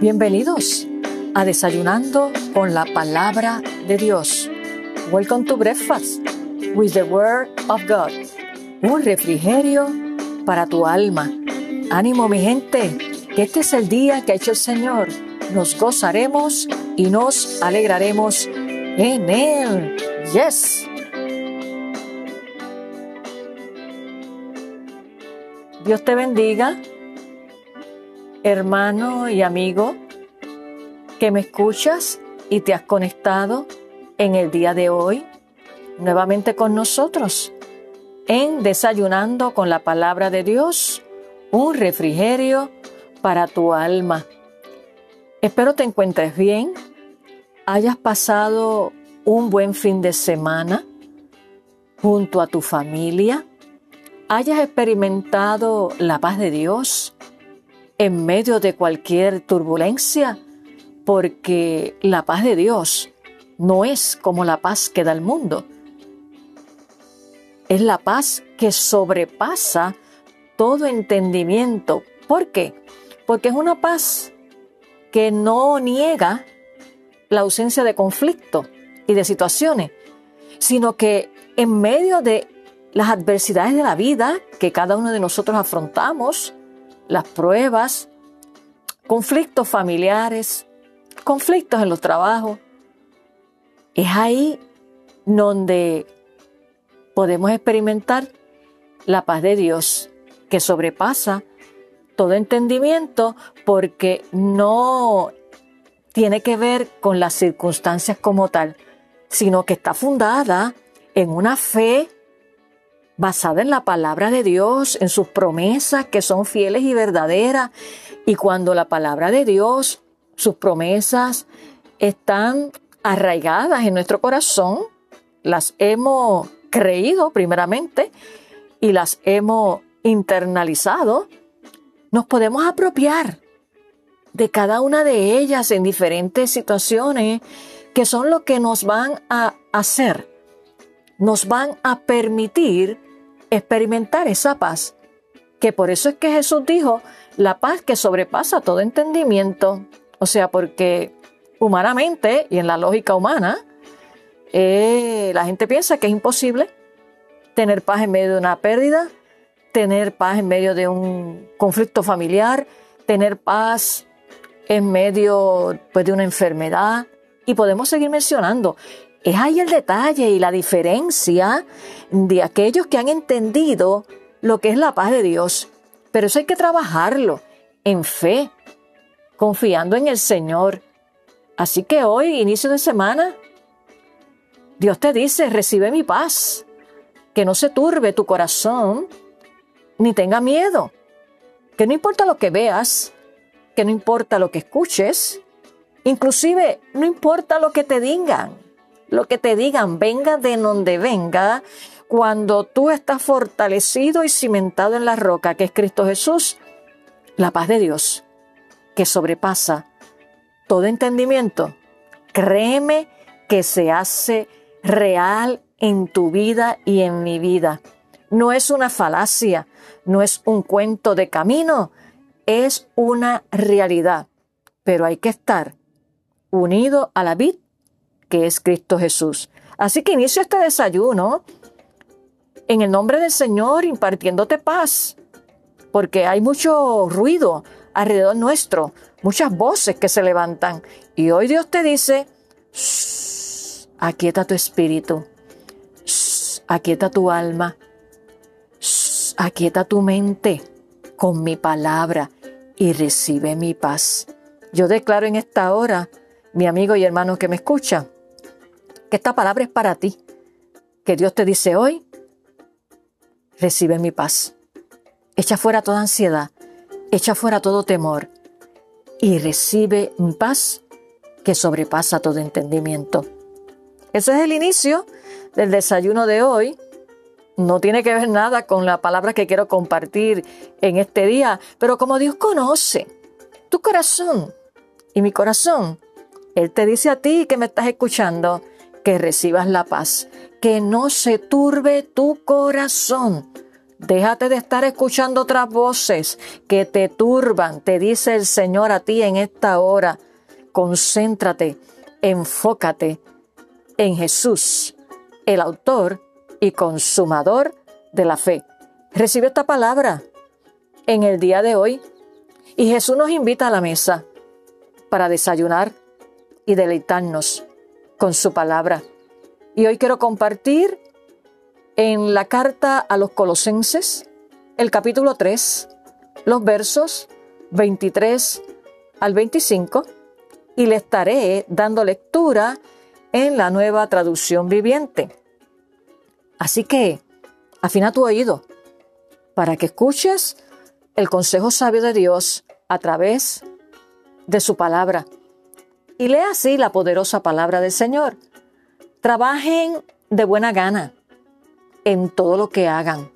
Bienvenidos a Desayunando con la Palabra de Dios. Welcome to Breakfast with the Word of God. Un refrigerio para tu alma. Ánimo mi gente, que este es el día que ha hecho el Señor. Nos gozaremos y nos alegraremos en Él. Yes. Dios te bendiga, hermano y amigo, que me escuchas y te has conectado en el día de hoy nuevamente con nosotros en Desayunando con la Palabra de Dios, un refrigerio para tu alma. Espero te encuentres bien, hayas pasado un buen fin de semana junto a tu familia, hayas experimentado la paz de Dios en medio de cualquier turbulencia, porque la paz de Dios no es como la paz que da el mundo. Es la paz que sobrepasa todo entendimiento. ¿Por qué? Porque es una paz que no niega la ausencia de conflicto y de situaciones, sino que en medio de las adversidades de la vida que cada uno de nosotros afrontamos, las pruebas, conflictos familiares, conflictos en los trabajos, es ahí donde podemos experimentar la paz de Dios que sobrepasa todo entendimiento porque no tiene que ver con las circunstancias como tal, sino que está fundada en una fe basada en la palabra de Dios, en sus promesas que son fieles y verdaderas. Y cuando la palabra de Dios, sus promesas están arraigadas en nuestro corazón, las hemos creído primeramente y las hemos internalizado, nos podemos apropiar de cada una de ellas en diferentes situaciones que son lo que nos van a hacer, nos van a permitir experimentar esa paz, que por eso es que Jesús dijo, la paz que sobrepasa todo entendimiento, o sea, porque humanamente y en la lógica humana, eh, la gente piensa que es imposible tener paz en medio de una pérdida, tener paz en medio de un conflicto familiar, tener paz en medio pues, de una enfermedad, y podemos seguir mencionando. Es ahí el detalle y la diferencia de aquellos que han entendido lo que es la paz de Dios. Pero eso hay que trabajarlo en fe, confiando en el Señor. Así que hoy, inicio de semana, Dios te dice, recibe mi paz, que no se turbe tu corazón, ni tenga miedo, que no importa lo que veas, que no importa lo que escuches, inclusive no importa lo que te digan lo que te digan, venga de donde venga, cuando tú estás fortalecido y cimentado en la roca que es Cristo Jesús, la paz de Dios, que sobrepasa todo entendimiento, créeme que se hace real en tu vida y en mi vida. No es una falacia, no es un cuento de camino, es una realidad. Pero hay que estar unido a la vida que es Cristo Jesús. Así que inicio este desayuno en el nombre del Señor impartiéndote paz, porque hay mucho ruido alrededor nuestro, muchas voces que se levantan. Y hoy Dios te dice, aquieta tu espíritu, aquieta tu alma, aquieta tu mente con mi palabra y recibe mi paz. Yo declaro en esta hora, mi amigo y hermano que me escucha, que esta palabra es para ti, que Dios te dice hoy, recibe mi paz. Echa fuera toda ansiedad, echa fuera todo temor y recibe mi paz que sobrepasa todo entendimiento. Ese es el inicio del desayuno de hoy. No tiene que ver nada con la palabra que quiero compartir en este día, pero como Dios conoce tu corazón y mi corazón, Él te dice a ti que me estás escuchando, que recibas la paz, que no se turbe tu corazón. Déjate de estar escuchando otras voces que te turban, te dice el Señor a ti en esta hora. Concéntrate, enfócate en Jesús, el autor y consumador de la fe. Recibe esta palabra en el día de hoy y Jesús nos invita a la mesa para desayunar y deleitarnos con su palabra. Y hoy quiero compartir en la carta a los colosenses, el capítulo 3, los versos 23 al 25, y le estaré dando lectura en la nueva traducción viviente. Así que, afina tu oído para que escuches el consejo sabio de Dios a través de su palabra. Y lea así la poderosa palabra del Señor. Trabajen de buena gana en todo lo que hagan,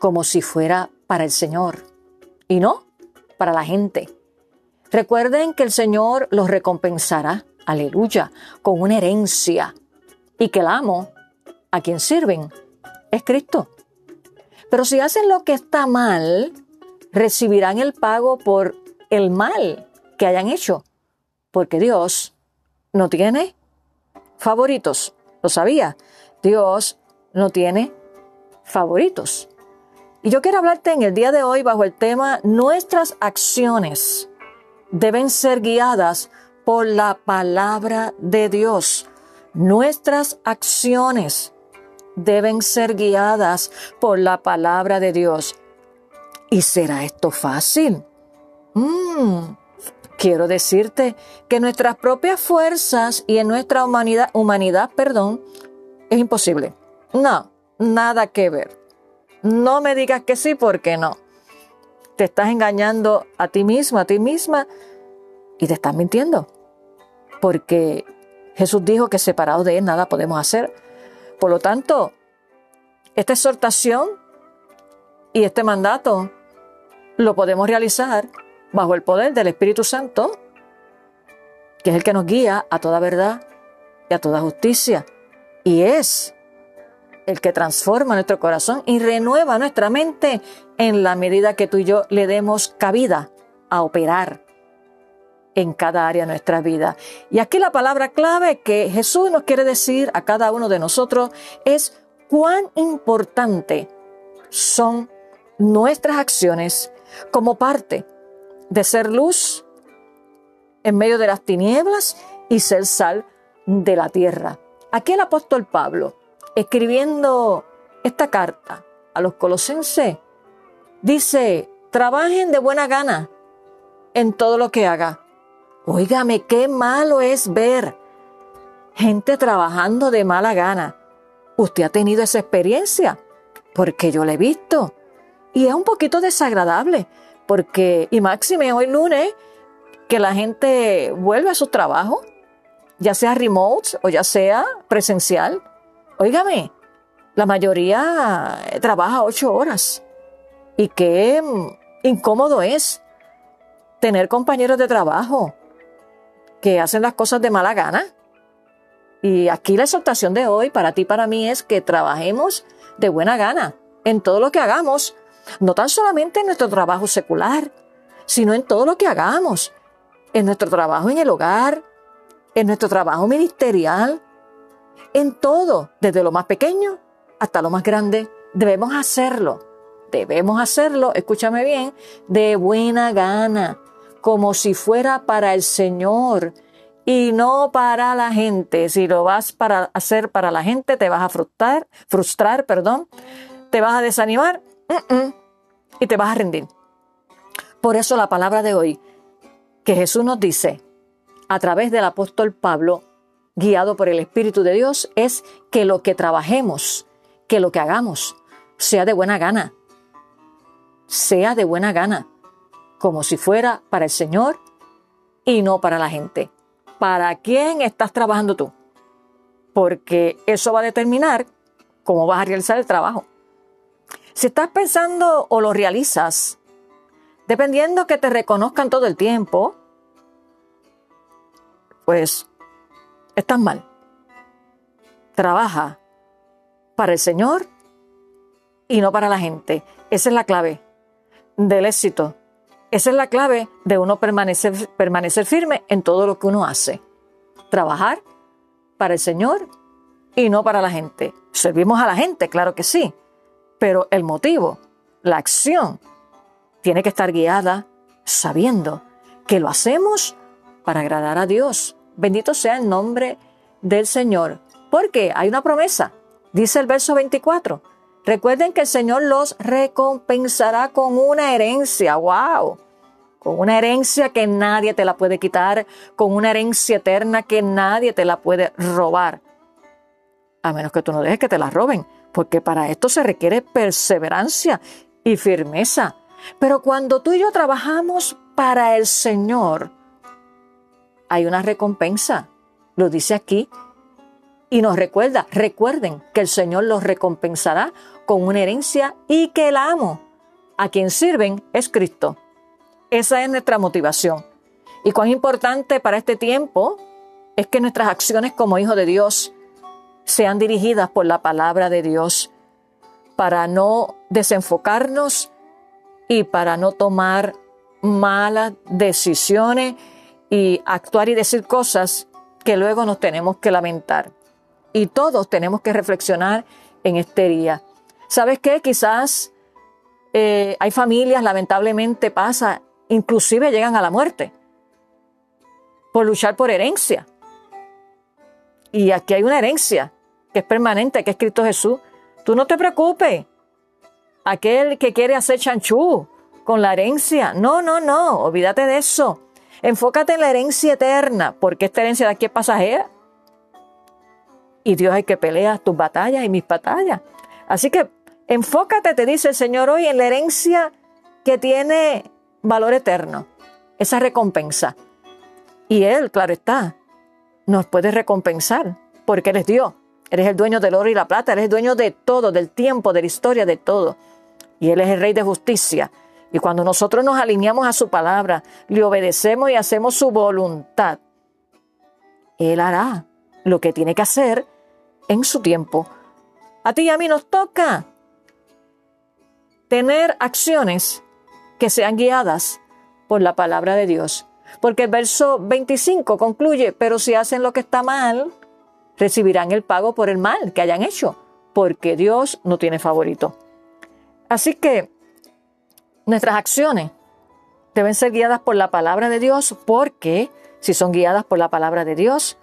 como si fuera para el Señor y no para la gente. Recuerden que el Señor los recompensará, aleluya, con una herencia y que el amo a quien sirven es Cristo. Pero si hacen lo que está mal, recibirán el pago por el mal que hayan hecho, porque Dios no tiene favoritos. ¿Lo sabía? Dios no tiene favoritos. Y yo quiero hablarte en el día de hoy bajo el tema Nuestras acciones deben ser guiadas por la palabra de Dios. Nuestras acciones deben ser guiadas por la palabra de Dios. ¿Y será esto fácil? Mm, quiero decirte que nuestras propias fuerzas y en nuestra humanidad, humanidad, perdón, es imposible. No, nada que ver. No me digas que sí porque no. Te estás engañando a ti mismo, a ti misma y te estás mintiendo. Porque Jesús dijo que separado de Él nada podemos hacer. Por lo tanto, esta exhortación y este mandato lo podemos realizar bajo el poder del Espíritu Santo, que es el que nos guía a toda verdad y a toda justicia. Y es el que transforma nuestro corazón y renueva nuestra mente en la medida que tú y yo le demos cabida a operar en cada área de nuestra vida. Y aquí la palabra clave que Jesús nos quiere decir a cada uno de nosotros es cuán importante son nuestras acciones como parte de ser luz en medio de las tinieblas y ser sal de la tierra. Aquí el apóstol Pablo escribiendo esta carta a los colosenses, dice, trabajen de buena gana en todo lo que haga. Óigame, qué malo es ver gente trabajando de mala gana. Usted ha tenido esa experiencia, porque yo la he visto. Y es un poquito desagradable, porque, y máxime hoy lunes, que la gente vuelve a su trabajo, ya sea remote o ya sea presencial, Óigame, la mayoría trabaja ocho horas. Y qué incómodo es tener compañeros de trabajo que hacen las cosas de mala gana. Y aquí la exhortación de hoy para ti para mí es que trabajemos de buena gana en todo lo que hagamos, no tan solamente en nuestro trabajo secular, sino en todo lo que hagamos, en nuestro trabajo en el hogar, en nuestro trabajo ministerial, en todo, desde lo más pequeño hasta lo más grande, debemos hacerlo. Debemos hacerlo, escúchame bien, de buena gana, como si fuera para el Señor y no para la gente. Si lo vas para hacer para la gente, te vas a frustrar, frustrar, perdón, te vas a desanimar y te vas a rendir. Por eso la palabra de hoy, que Jesús nos dice a través del apóstol Pablo, guiado por el Espíritu de Dios, es que lo que trabajemos, que lo que hagamos, sea de buena gana. Sea de buena gana, como si fuera para el Señor y no para la gente. ¿Para quién estás trabajando tú? Porque eso va a determinar cómo vas a realizar el trabajo. Si estás pensando o lo realizas, dependiendo que te reconozcan todo el tiempo, pues estás mal. Trabaja para el Señor y no para la gente. Esa es la clave del éxito. Esa es la clave de uno permanecer, permanecer firme en todo lo que uno hace. Trabajar para el Señor y no para la gente. Servimos a la gente, claro que sí, pero el motivo, la acción, tiene que estar guiada sabiendo que lo hacemos para agradar a Dios. Bendito sea el nombre del Señor. Porque hay una promesa. Dice el verso 24. Recuerden que el Señor los recompensará con una herencia. ¡Wow! Con una herencia que nadie te la puede quitar, con una herencia eterna que nadie te la puede robar. A menos que tú no dejes que te la roben, porque para esto se requiere perseverancia y firmeza. Pero cuando tú y yo trabajamos para el Señor, hay una recompensa. Lo dice aquí. Y nos recuerda, recuerden que el Señor los recompensará con una herencia y que el amo a quien sirven es Cristo. Esa es nuestra motivación. Y cuán importante para este tiempo es que nuestras acciones como hijos de Dios sean dirigidas por la palabra de Dios para no desenfocarnos y para no tomar malas decisiones y actuar y decir cosas que luego nos tenemos que lamentar. Y todos tenemos que reflexionar en este día. ¿Sabes qué? Quizás eh, hay familias, lamentablemente pasa, inclusive llegan a la muerte por luchar por herencia. Y aquí hay una herencia que es permanente, que es Cristo Jesús. Tú no te preocupes. Aquel que quiere hacer chanchú con la herencia. No, no, no. Olvídate de eso. Enfócate en la herencia eterna, porque esta herencia de aquí es pasajera. Y Dios es que pelea tus batallas y mis batallas. Así que enfócate, te dice el Señor hoy, en la herencia que tiene valor eterno, esa recompensa. Y Él, claro está, nos puede recompensar, porque eres Dios. Eres el dueño del oro y la plata, eres el dueño de todo, del tiempo, de la historia, de todo. Y Él es el Rey de justicia. Y cuando nosotros nos alineamos a su palabra, le obedecemos y hacemos su voluntad, Él hará lo que tiene que hacer en su tiempo. A ti y a mí nos toca tener acciones que sean guiadas por la palabra de Dios. Porque el verso 25 concluye, pero si hacen lo que está mal, recibirán el pago por el mal que hayan hecho, porque Dios no tiene favorito. Así que Nuestras acciones deben ser guiadas por la palabra de Dios porque si son guiadas por la palabra de Dios,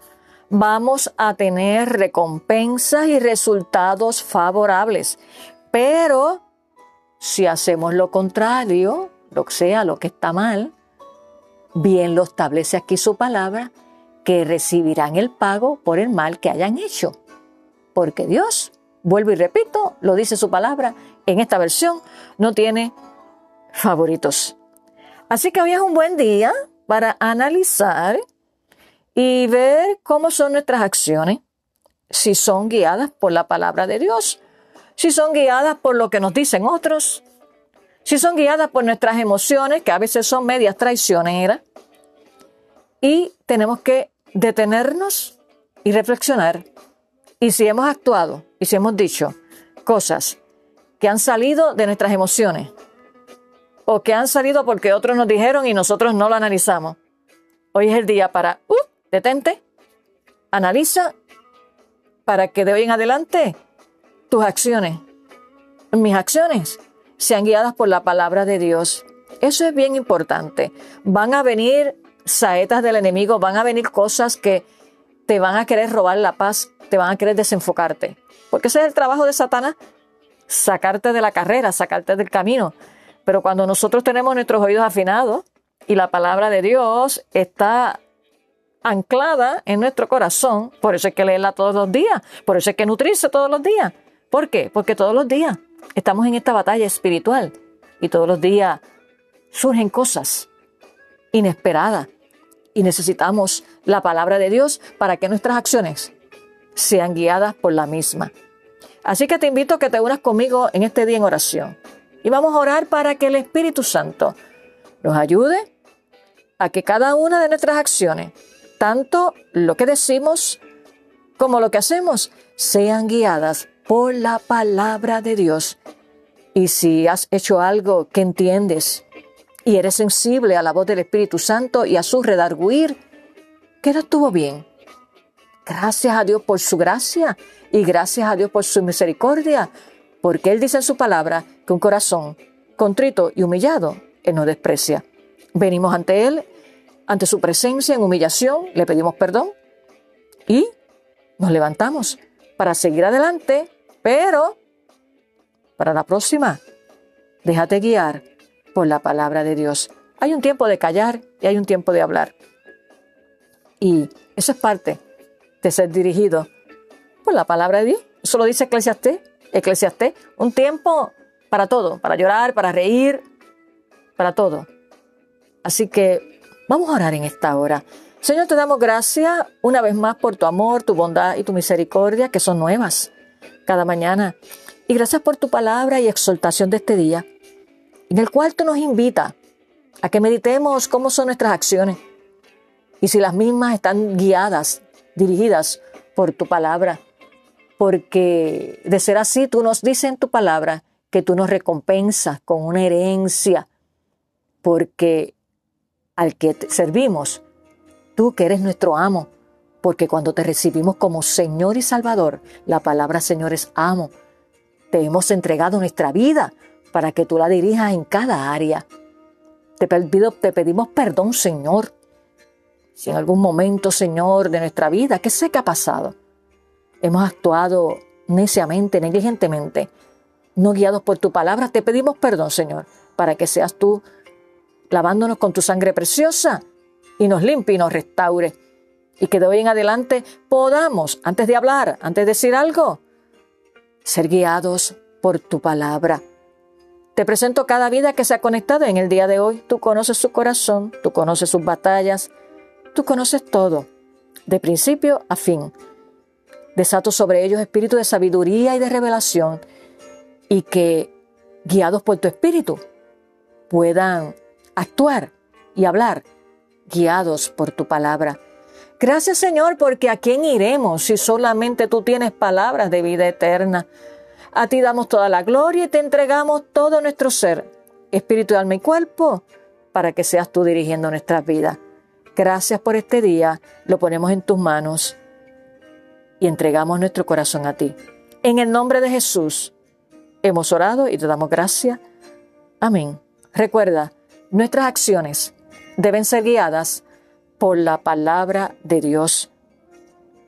vamos a tener recompensas y resultados favorables. Pero si hacemos lo contrario, lo que sea, lo que está mal, bien lo establece aquí su palabra, que recibirán el pago por el mal que hayan hecho. Porque Dios, vuelvo y repito, lo dice su palabra, en esta versión no tiene favoritos. Así que hoy es un buen día para analizar y ver cómo son nuestras acciones, si son guiadas por la palabra de Dios, si son guiadas por lo que nos dicen otros, si son guiadas por nuestras emociones, que a veces son medias traicioneras, y tenemos que detenernos y reflexionar. Y si hemos actuado y si hemos dicho cosas que han salido de nuestras emociones, o que han salido porque otros nos dijeron y nosotros no lo analizamos. Hoy es el día para, uh, detente, analiza para que de hoy en adelante tus acciones, mis acciones, sean guiadas por la palabra de Dios. Eso es bien importante. Van a venir saetas del enemigo, van a venir cosas que te van a querer robar la paz, te van a querer desenfocarte. Porque ese es el trabajo de Satanás, sacarte de la carrera, sacarte del camino. Pero cuando nosotros tenemos nuestros oídos afinados y la palabra de Dios está anclada en nuestro corazón, por eso hay que leerla todos los días, por eso hay que nutrirse todos los días. ¿Por qué? Porque todos los días estamos en esta batalla espiritual y todos los días surgen cosas inesperadas y necesitamos la palabra de Dios para que nuestras acciones sean guiadas por la misma. Así que te invito a que te unas conmigo en este día en oración. Y vamos a orar para que el Espíritu Santo nos ayude a que cada una de nuestras acciones, tanto lo que decimos como lo que hacemos, sean guiadas por la palabra de Dios Y si has hecho algo que entiendes y eres sensible a la voz del Espíritu Santo y a su redarguir, que no estuvo bien. Gracias a Dios por su gracia y gracias a Dios por su misericordia, porque Él dice en su palabra que un corazón contrito y humillado, Él no desprecia. Venimos ante Él, ante su presencia en humillación, le pedimos perdón y nos levantamos para seguir adelante, pero para la próxima, déjate guiar por la palabra de Dios. Hay un tiempo de callar y hay un tiempo de hablar. Y eso es parte de ser dirigido por la palabra de Dios. Eso lo dice Eclesiastés. Eclesiastés, un tiempo para todo, para llorar, para reír, para todo. Así que vamos a orar en esta hora. Señor, te damos gracias una vez más por tu amor, tu bondad y tu misericordia, que son nuevas cada mañana. Y gracias por tu palabra y exaltación de este día, en el cual tú nos invitas a que meditemos cómo son nuestras acciones y si las mismas están guiadas, dirigidas por tu palabra. Porque de ser así, tú nos dices en tu palabra que tú nos recompensas con una herencia, porque al que te servimos, tú que eres nuestro amo, porque cuando te recibimos como Señor y Salvador, la palabra Señor es amo, te hemos entregado nuestra vida para que tú la dirijas en cada área. Te, pedimos perdón, Señor, si en algún momento, Señor, de nuestra vida, que sé que ha pasado, hemos actuado neciamente, negligentemente, no guiados por tu palabra, te pedimos perdón, Señor, para que seas tú lavándonos con tu sangre preciosa y nos limpie y nos restaure. Y que de hoy en adelante podamos, antes de hablar, antes de decir algo, ser guiados por tu palabra. Te presento cada vida que se ha conectado en el día de hoy. Tú conoces su corazón, tú conoces sus batallas, tú conoces todo, de principio a fin. Desato sobre ellos espíritu de sabiduría y de revelación y que, guiados por tu espíritu, puedan actuar y hablar, guiados por tu palabra. Gracias Señor, porque a quién iremos si solamente tú tienes palabras de vida eterna. A ti damos toda la gloria y te entregamos todo nuestro ser, espíritu, alma y cuerpo, para que seas tú dirigiendo nuestras vidas. Gracias por este día, lo ponemos en tus manos y entregamos nuestro corazón a ti. En el nombre de Jesús. Hemos orado y te damos gracias. Amén. Recuerda, nuestras acciones deben ser guiadas por la palabra de Dios.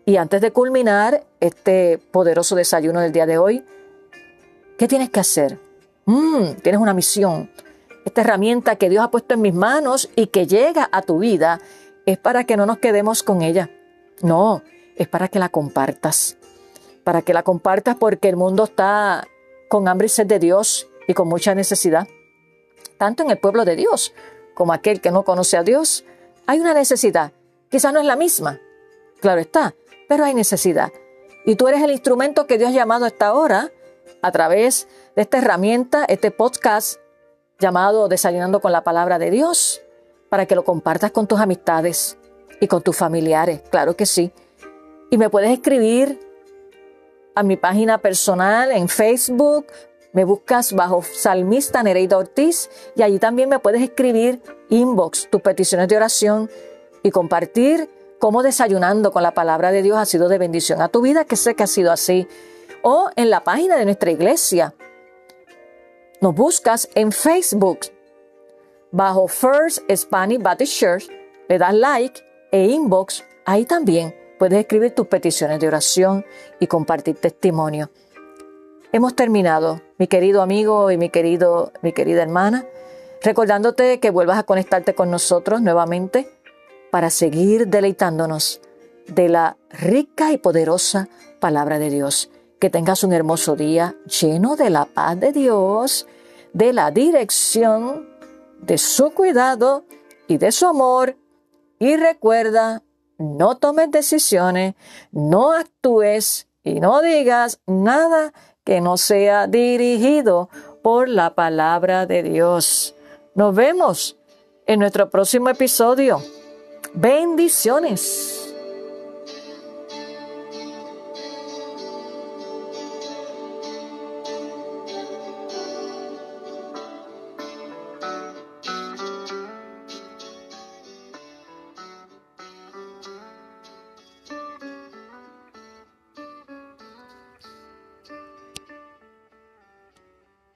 Y antes de culminar este poderoso desayuno del día de hoy, ¿qué tienes que hacer? Mm, tienes una misión. Esta herramienta que Dios ha puesto en mis manos y que llega a tu vida es para que no nos quedemos con ella. No, es para que la compartas. Para que la compartas porque el mundo está con hambre y sed de Dios y con mucha necesidad. Tanto en el pueblo de Dios como aquel que no conoce a Dios, hay una necesidad. Quizá no es la misma, claro está, pero hay necesidad. Y tú eres el instrumento que Dios ha llamado a esta hora a través de esta herramienta, este podcast llamado Desayunando con la Palabra de Dios, para que lo compartas con tus amistades y con tus familiares, claro que sí. Y me puedes escribir a mi página personal en Facebook. Me buscas bajo Salmista Nereida Ortiz y allí también me puedes escribir inbox tus peticiones de oración y compartir cómo desayunando con la palabra de Dios ha sido de bendición a tu vida, que sé que ha sido así. O en la página de nuestra iglesia. Nos buscas en Facebook bajo First Spanish Baptist Church, le das like e inbox, ahí también puedes escribir tus peticiones de oración y compartir testimonio. Hemos terminado, mi querido amigo y mi, querido, mi querida hermana, recordándote que vuelvas a conectarte con nosotros nuevamente para seguir deleitándonos de la rica y poderosa palabra de Dios. Que tengas un hermoso día lleno de la paz de Dios, de la dirección, de su cuidado y de su amor. Y recuerda, no tomes decisiones, no actúes y no digas nada que no sea dirigido por la palabra de Dios. Nos vemos en nuestro próximo episodio. Bendiciones.